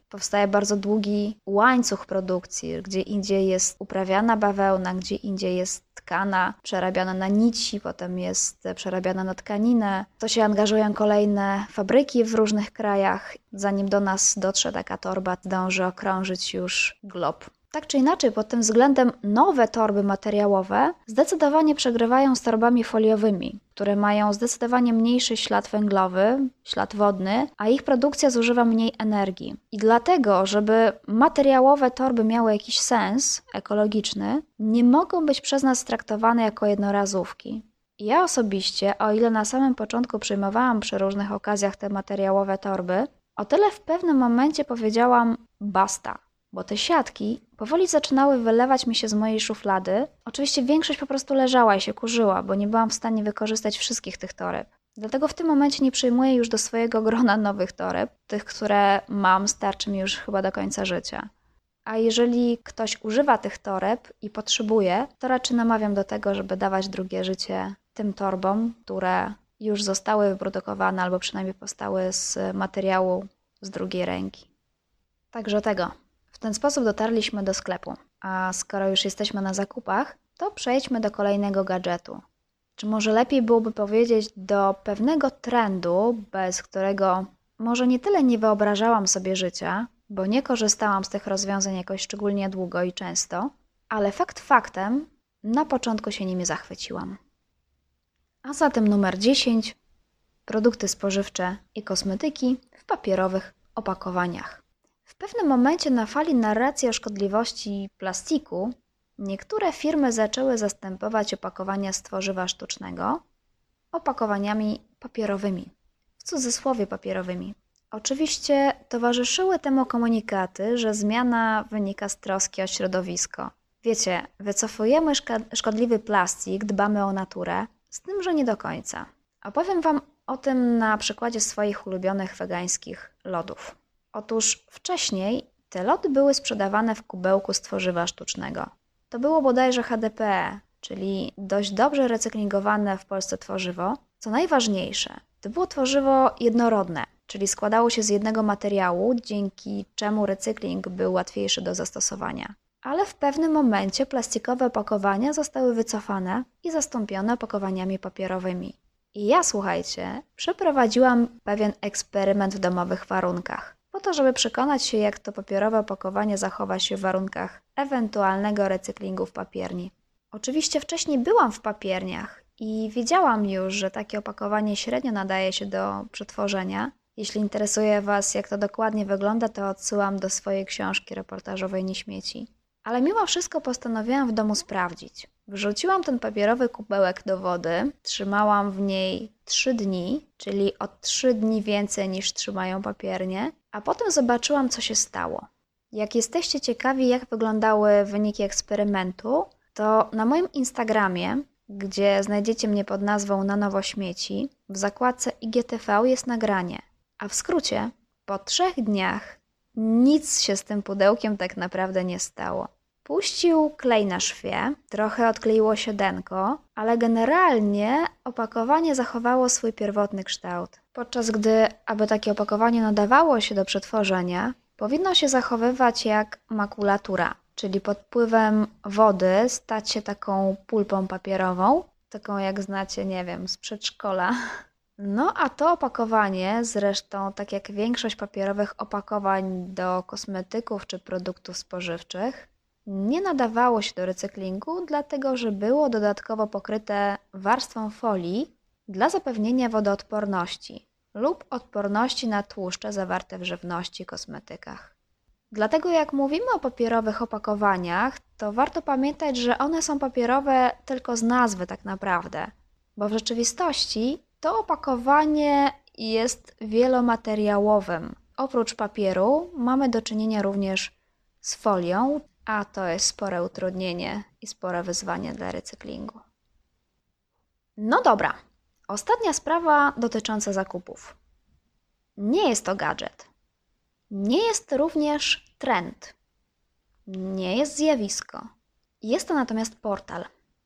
powstaje bardzo długi łańcuch produkcji, gdzie indziej jest uprawiana bawełna, gdzie indziej jest tkana, przerabiana na nici, potem jest przerabiana na tkaninę. To się angażują kolejne fabryki w różnych krajach. Zanim do nas dotrze taka torba, dąży okrążyć już glob. Tak czy inaczej, pod tym względem nowe torby materiałowe zdecydowanie przegrywają z torbami foliowymi, które mają zdecydowanie mniejszy ślad węglowy, ślad wodny, a ich produkcja zużywa mniej energii. I dlatego, żeby materiałowe torby miały jakiś sens ekologiczny, nie mogą być przez nas traktowane jako jednorazówki. Ja osobiście, o ile na samym początku przyjmowałam przy różnych okazjach te materiałowe torby, o tyle w pewnym momencie powiedziałam basta bo te siatki powoli zaczynały wylewać mi się z mojej szuflady. Oczywiście większość po prostu leżała i się kurzyła, bo nie byłam w stanie wykorzystać wszystkich tych toreb. Dlatego w tym momencie nie przyjmuję już do swojego grona nowych toreb. Tych, które mam, starczy mi już chyba do końca życia. A jeżeli ktoś używa tych toreb i potrzebuje, to raczej namawiam do tego, żeby dawać drugie życie tym torbom, które już zostały wyprodukowane albo przynajmniej powstały z materiału z drugiej ręki. Także tego. Ten sposób dotarliśmy do sklepu. A skoro już jesteśmy na zakupach, to przejdźmy do kolejnego gadżetu. Czy może lepiej byłoby powiedzieć do pewnego trendu, bez którego może nie tyle nie wyobrażałam sobie życia, bo nie korzystałam z tych rozwiązań jakoś szczególnie długo i często, ale fakt faktem, na początku się nimi zachwyciłam. A zatem numer 10: produkty spożywcze i kosmetyki w papierowych opakowaniach. W pewnym momencie na fali narracji o szkodliwości plastiku niektóre firmy zaczęły zastępować opakowania z tworzywa sztucznego opakowaniami papierowymi, w cudzysłowie papierowymi. Oczywiście towarzyszyły temu komunikaty, że zmiana wynika z troski o środowisko. Wiecie, wycofujemy szkodliwy plastik, dbamy o naturę, z tym, że nie do końca. Opowiem Wam o tym na przykładzie swoich ulubionych wegańskich lodów. Otóż wcześniej te lody były sprzedawane w kubełku z tworzywa sztucznego. To było bodajże HDPE, czyli dość dobrze recyklingowane w Polsce tworzywo. Co najważniejsze, to było tworzywo jednorodne, czyli składało się z jednego materiału, dzięki czemu recykling był łatwiejszy do zastosowania. Ale w pewnym momencie plastikowe opakowania zostały wycofane i zastąpione opakowaniami papierowymi. I ja, słuchajcie, przeprowadziłam pewien eksperyment w domowych warunkach to, żeby przekonać się, jak to papierowe opakowanie zachowa się w warunkach ewentualnego recyklingu w papierni. Oczywiście wcześniej byłam w papierniach i wiedziałam już, że takie opakowanie średnio nadaje się do przetworzenia. Jeśli interesuje Was, jak to dokładnie wygląda, to odsyłam do swojej książki reportażowej Nieśmieci. Ale mimo wszystko postanowiłam w domu sprawdzić. Wrzuciłam ten papierowy kubełek do wody, trzymałam w niej 3 dni, czyli o 3 dni więcej niż trzymają papiernie, a potem zobaczyłam, co się stało. Jak jesteście ciekawi, jak wyglądały wyniki eksperymentu, to na moim Instagramie, gdzie znajdziecie mnie pod nazwą Na Nowo Śmieci, w zakładce IGTV jest nagranie. A w skrócie, po trzech dniach nic się z tym pudełkiem tak naprawdę nie stało. Puścił klej na szwie, trochę odkleiło się denko, ale generalnie opakowanie zachowało swój pierwotny kształt. Podczas gdy, aby takie opakowanie nadawało się do przetworzenia, powinno się zachowywać jak makulatura, czyli pod wpływem wody stać się taką pulpą papierową, taką jak znacie, nie wiem, z przedszkola. No a to opakowanie, zresztą tak jak większość papierowych opakowań do kosmetyków czy produktów spożywczych, nie nadawało się do recyklingu, dlatego że było dodatkowo pokryte warstwą folii dla zapewnienia wodoodporności lub odporności na tłuszcze zawarte w żywności i kosmetykach. Dlatego jak mówimy o papierowych opakowaniach, to warto pamiętać, że one są papierowe tylko z nazwy tak naprawdę, bo w rzeczywistości to opakowanie jest wielomateriałowym. Oprócz papieru mamy do czynienia również z folią, a to jest spore utrudnienie i spore wyzwanie dla recyklingu. No dobra, ostatnia sprawa dotycząca zakupów. Nie jest to gadżet. Nie jest również trend. Nie jest zjawisko. Jest to natomiast portal.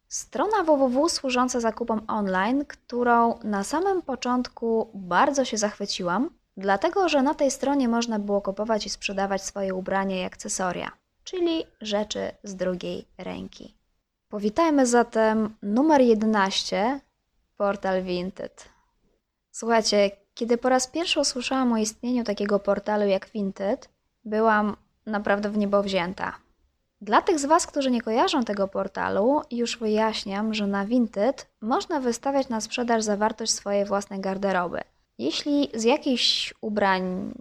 Strona www służąca zakupom online, którą na samym początku bardzo się zachwyciłam, dlatego że na tej stronie można było kupować i sprzedawać swoje ubrania i akcesoria, czyli rzeczy z drugiej ręki. Powitajmy zatem numer 11, portal Vinted. Słuchajcie, kiedy po raz pierwszy usłyszałam o istnieniu takiego portalu jak Vinted, byłam naprawdę w niebo wzięta. Dla tych z Was, którzy nie kojarzą tego portalu, już wyjaśniam, że na Vinted można wystawiać na sprzedaż zawartość swojej własnej garderoby. Jeśli z jakichś ubrań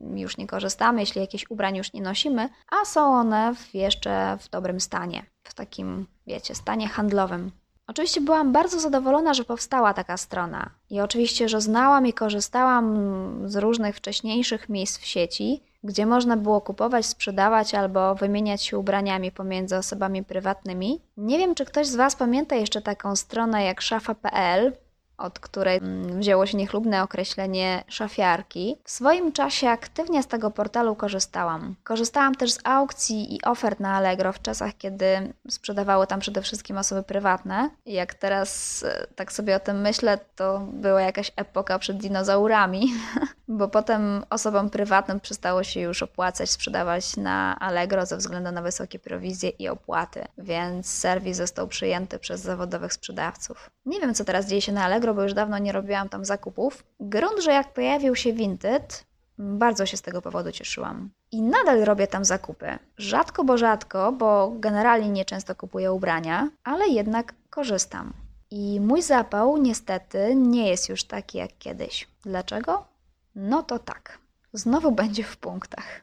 już nie korzystamy, jeśli jakieś ubrań już nie nosimy, a są one w jeszcze w dobrym stanie, w takim, wiecie, stanie handlowym. Oczywiście byłam bardzo zadowolona, że powstała taka strona i oczywiście, że znałam i korzystałam z różnych wcześniejszych miejsc w sieci, gdzie można było kupować, sprzedawać albo wymieniać się ubraniami pomiędzy osobami prywatnymi. Nie wiem, czy ktoś z Was pamięta jeszcze taką stronę jak szafa.pl, od której mm, wzięło się niechlubne określenie szafiarki. W swoim czasie aktywnie z tego portalu korzystałam. Korzystałam też z aukcji i ofert na Allegro w czasach, kiedy sprzedawały tam przede wszystkim osoby prywatne. Jak teraz e, tak sobie o tym myślę, to była jakaś epoka przed dinozaurami, bo potem osobom prywatnym przestało się już opłacać sprzedawać na Allegro ze względu na wysokie prowizje i opłaty, więc serwis został przyjęty przez zawodowych sprzedawców. Nie wiem, co teraz dzieje się na Allegro, bo już dawno nie robiłam tam zakupów. Grunt, że jak pojawił się Vinted, bardzo się z tego powodu cieszyłam. I nadal robię tam zakupy. Rzadko, bo rzadko, bo generalnie nie często kupuję ubrania, ale jednak korzystam. I mój zapał niestety nie jest już taki jak kiedyś. Dlaczego? No to tak. Znowu będzie w punktach.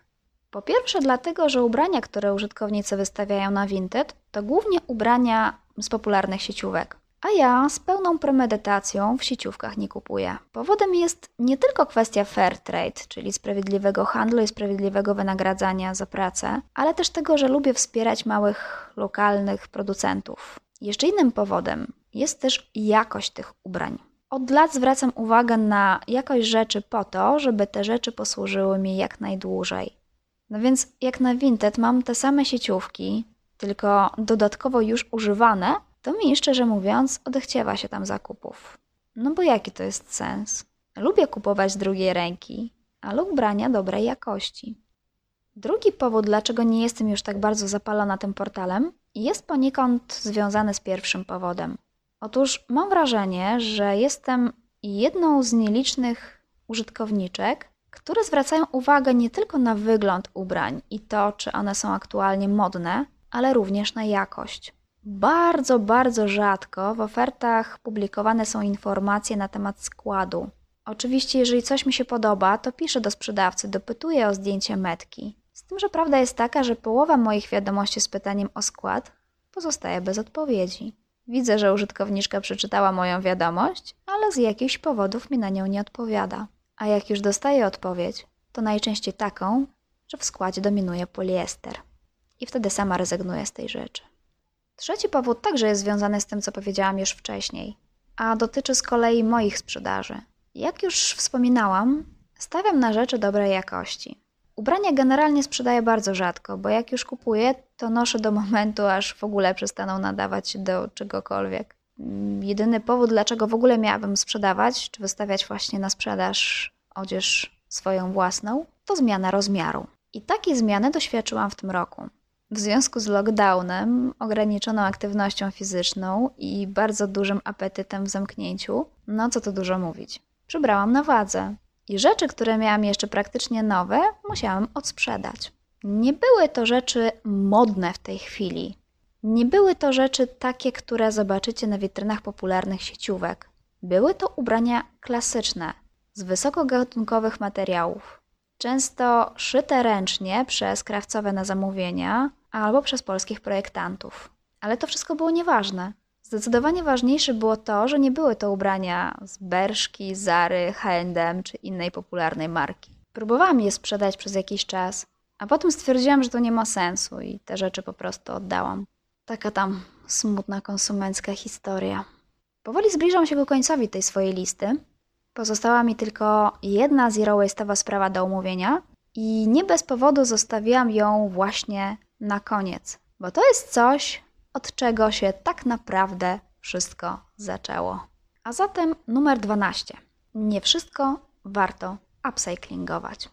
Po pierwsze, dlatego, że ubrania, które użytkownicy wystawiają na Vinted, to głównie ubrania z popularnych sieciówek. A ja z pełną premedytacją w sieciówkach nie kupuję. Powodem jest nie tylko kwestia fair trade, czyli sprawiedliwego handlu i sprawiedliwego wynagradzania za pracę, ale też tego, że lubię wspierać małych, lokalnych producentów. Jeszcze innym powodem jest też jakość tych ubrań. Od lat zwracam uwagę na jakość rzeczy po to, żeby te rzeczy posłużyły mi jak najdłużej. No więc jak na Vinted mam te same sieciówki, tylko dodatkowo już używane, to mi szczerze mówiąc odechciewa się tam zakupów. No bo jaki to jest sens? Lubię kupować drugiej ręki, ale ubrania dobrej jakości. Drugi powód, dlaczego nie jestem już tak bardzo zapalona tym portalem, jest poniekąd związany z pierwszym powodem. Otóż mam wrażenie, że jestem jedną z nielicznych użytkowniczek, które zwracają uwagę nie tylko na wygląd ubrań i to, czy one są aktualnie modne, ale również na jakość. Bardzo, bardzo rzadko w ofertach publikowane są informacje na temat składu. Oczywiście, jeżeli coś mi się podoba, to piszę do sprzedawcy, dopytuję o zdjęcie metki. Z tym, że prawda jest taka, że połowa moich wiadomości z pytaniem o skład pozostaje bez odpowiedzi. Widzę, że użytkowniczka przeczytała moją wiadomość, ale z jakichś powodów mi na nią nie odpowiada. A jak już dostaję odpowiedź, to najczęściej taką, że w składzie dominuje poliester. I wtedy sama rezygnuję z tej rzeczy. Trzeci powód także jest związany z tym, co powiedziałam już wcześniej, a dotyczy z kolei moich sprzedaży. Jak już wspominałam, stawiam na rzeczy dobrej jakości. Ubrania generalnie sprzedaję bardzo rzadko, bo jak już kupuję, to noszę do momentu, aż w ogóle przestaną nadawać się do czegokolwiek. Jedyny powód, dlaczego w ogóle miałabym sprzedawać, czy wystawiać właśnie na sprzedaż odzież swoją własną, to zmiana rozmiaru. I takiej zmiany doświadczyłam w tym roku. W związku z lockdownem, ograniczoną aktywnością fizyczną i bardzo dużym apetytem w zamknięciu, no co tu dużo mówić, przybrałam na wadze. I rzeczy, które miałam jeszcze praktycznie nowe, musiałam odsprzedać. Nie były to rzeczy modne w tej chwili. Nie były to rzeczy takie, które zobaczycie na witrynach popularnych sieciówek. Były to ubrania klasyczne, z wysokogatunkowych materiałów często szyte ręcznie przez krawcowe na zamówienia albo przez polskich projektantów. Ale to wszystko było nieważne. Zdecydowanie ważniejsze było to, że nie były to ubrania z Berszki, Zary, H&M czy innej popularnej marki. Próbowałam je sprzedać przez jakiś czas, a potem stwierdziłam, że to nie ma sensu i te rzeczy po prostu oddałam. Taka tam smutna konsumencka historia. Powoli zbliżam się ku końcowi tej swojej listy, Pozostała mi tylko jedna zero-waste'owa sprawa do omówienia, I nie bez powodu zostawiłam ją właśnie na koniec, bo to jest coś, od czego się tak naprawdę wszystko zaczęło. A zatem numer 12. Nie wszystko warto upcyclingować.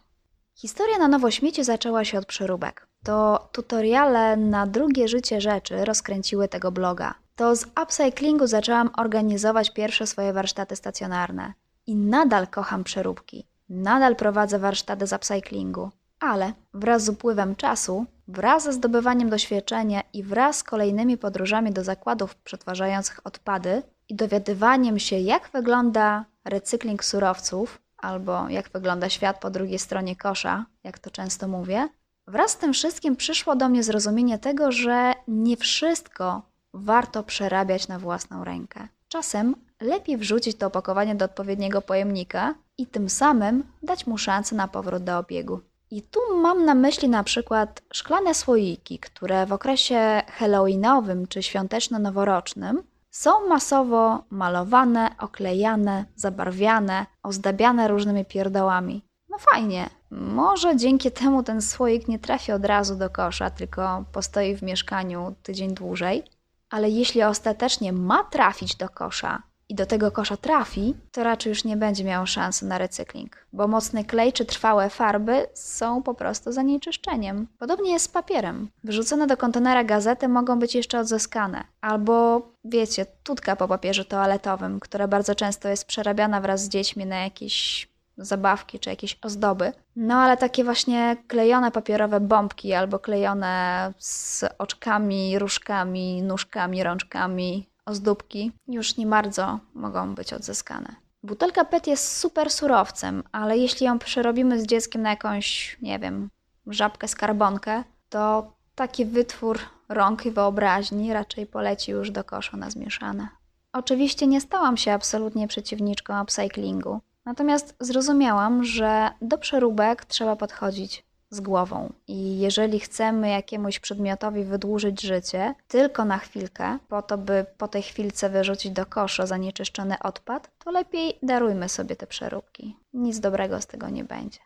Historia na nowo śmieci zaczęła się od przeróbek. To tutoriale na drugie życie rzeczy rozkręciły tego bloga. To z upcyclingu zaczęłam organizować pierwsze swoje warsztaty stacjonarne. I nadal kocham przeróbki. Nadal prowadzę warsztaty z upcyclingu. Ale wraz z upływem czasu, wraz ze zdobywaniem doświadczenia i wraz z kolejnymi podróżami do zakładów przetwarzających odpady i dowiadywaniem się, jak wygląda recykling surowców, albo jak wygląda świat po drugiej stronie kosza, jak to często mówię, wraz z tym wszystkim przyszło do mnie zrozumienie tego, że nie wszystko warto przerabiać na własną rękę. Czasem lepiej wrzucić to opakowanie do odpowiedniego pojemnika i tym samym dać mu szansę na powrót do obiegu. I tu mam na myśli na przykład szklane słoiki, które w okresie halloweenowym czy świąteczno-noworocznym są masowo malowane, oklejane, zabarwiane, ozdabiane różnymi pierdołami. No fajnie, może dzięki temu ten słoik nie trafi od razu do kosza, tylko postoi w mieszkaniu tydzień dłużej. Ale jeśli ostatecznie ma trafić do kosza i do tego kosza trafi, to raczej już nie będzie miał szansy na recykling, bo mocny klej czy trwałe farby są po prostu zanieczyszczeniem. Podobnie jest z papierem. Wrzucone do kontenera gazety mogą być jeszcze odzyskane, albo wiecie, tutka po papierze toaletowym, która bardzo często jest przerabiana wraz z dziećmi na jakieś zabawki czy jakieś ozdoby. No ale takie właśnie klejone papierowe bombki albo klejone z oczkami, różkami, nóżkami, rączkami, ozdóbki już nie bardzo mogą być odzyskane. Butelka PET jest super surowcem, ale jeśli ją przerobimy z dzieckiem na jakąś, nie wiem, żabkę skarbonkę, to taki wytwór rąk i wyobraźni raczej poleci już do kosza na zmieszane. Oczywiście nie stałam się absolutnie przeciwniczką upcyclingu, natomiast zrozumiałam, że do przeróbek trzeba podchodzić z głową. I jeżeli chcemy jakiemuś przedmiotowi wydłużyć życie tylko na chwilkę, po to, by po tej chwilce wyrzucić do kosza zanieczyszczony odpad, to lepiej darujmy sobie te przeróbki. Nic dobrego z tego nie będzie.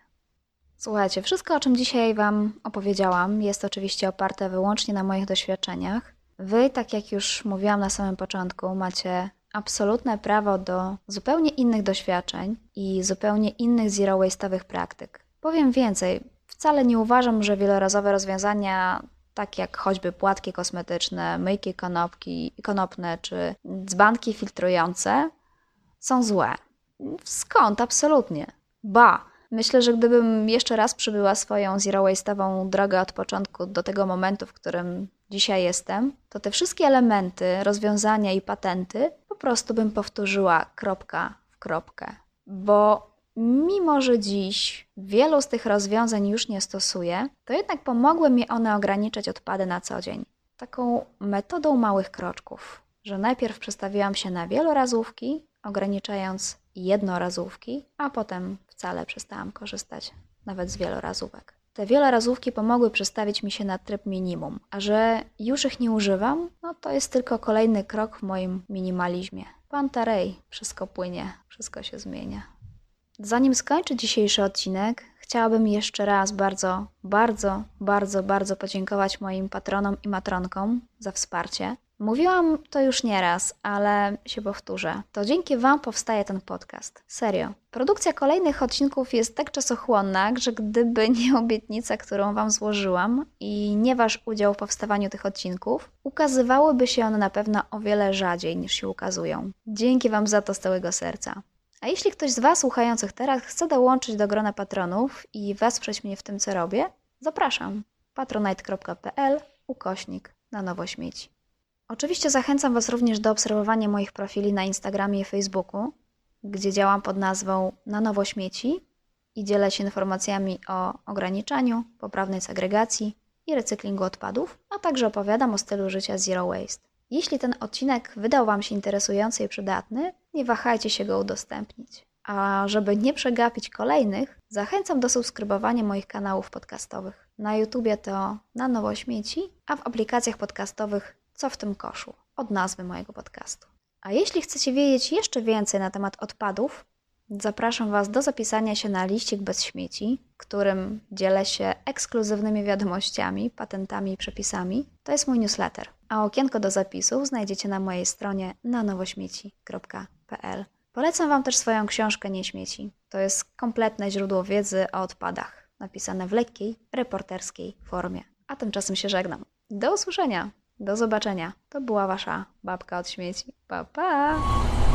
Słuchajcie, wszystko o czym dzisiaj Wam opowiedziałam jest oczywiście oparte wyłącznie na moich doświadczeniach. Wy, tak jak już mówiłam na samym początku, macie absolutne prawo do zupełnie innych doświadczeń i zupełnie innych zero waste'owych praktyk. Powiem więcej, wcale nie uważam, że wielorazowe rozwiązania, tak jak choćby płatki kosmetyczne, myjki konopki, konopne czy dzbanki filtrujące, są złe. Skąd? Absolutnie. Ba, myślę, że gdybym jeszcze raz przybyła swoją zero waste'ową drogę od początku do tego momentu, w którym dzisiaj jestem, to te wszystkie elementy, rozwiązania i patenty po prostu bym powtórzyła kropka w kropkę. Bo mimo, że dziś wielu z tych rozwiązań już nie stosuję, to jednak pomogły mi one ograniczać odpady na co dzień. Taką metodą małych kroczków, że najpierw przestawiłam się na wielorazówki, ograniczając jednorazówki, a potem wcale przestałam korzystać nawet z wielorazówek. Te wielorazówki pomogły przestawić mi się na tryb minimum, a że już ich nie używam, no to jest tylko kolejny krok w moim minimalizmie. Pantarej, wszystko płynie, wszystko się zmienia. Zanim skończę dzisiejszy odcinek, chciałabym jeszcze raz bardzo, bardzo, bardzo, bardzo podziękować moim patronom i matronkom za wsparcie. Mówiłam to już nieraz, ale się powtórzę. To dzięki Wam powstaje ten podcast. Serio. Produkcja kolejnych odcinków jest tak czasochłonna, że gdyby nie obietnica, którą Wam złożyłam i nie Wasz udział w powstawaniu tych odcinków, ukazywałyby się one na pewno o wiele rzadziej niż się ukazują. Dzięki Wam za to z całego serca. A jeśli ktoś z Was słuchających teraz chce dołączyć do grona patronów i wesprzeć mnie w tym, co robię, zapraszam. patronite.pl ukośnik na nowo śmieci. Oczywiście zachęcam Was również do obserwowania moich profili na Instagramie i Facebooku, gdzie działam pod nazwą Na Nowo Śmieci i dzielę się informacjami o ograniczaniu, poprawnej segregacji i recyklingu odpadów, a także opowiadam o stylu życia Zero Waste. Jeśli ten odcinek wydał Wam się interesujący i przydatny, nie wahajcie się go udostępnić. A żeby nie przegapić kolejnych, zachęcam do subskrybowania moich kanałów podcastowych. Na YouTubie to Na Nowo Śmieci, a w aplikacjach podcastowych Co w tym koszu, od nazwy mojego podcastu. A jeśli chcecie wiedzieć jeszcze więcej na temat odpadów, Zapraszam Was do zapisania się na liścik bez śmieci, którym dzielę się ekskluzywnymi wiadomościami, patentami i przepisami. To jest mój newsletter. A okienko do zapisów znajdziecie na mojej stronie na Polecam Wam też swoją książkę Nie śmieci. To jest kompletne źródło wiedzy o odpadach, napisane w lekkiej, reporterskiej formie. A tymczasem się żegnam. Do usłyszenia, do zobaczenia. To była Wasza babka od śmieci. Pa, pa!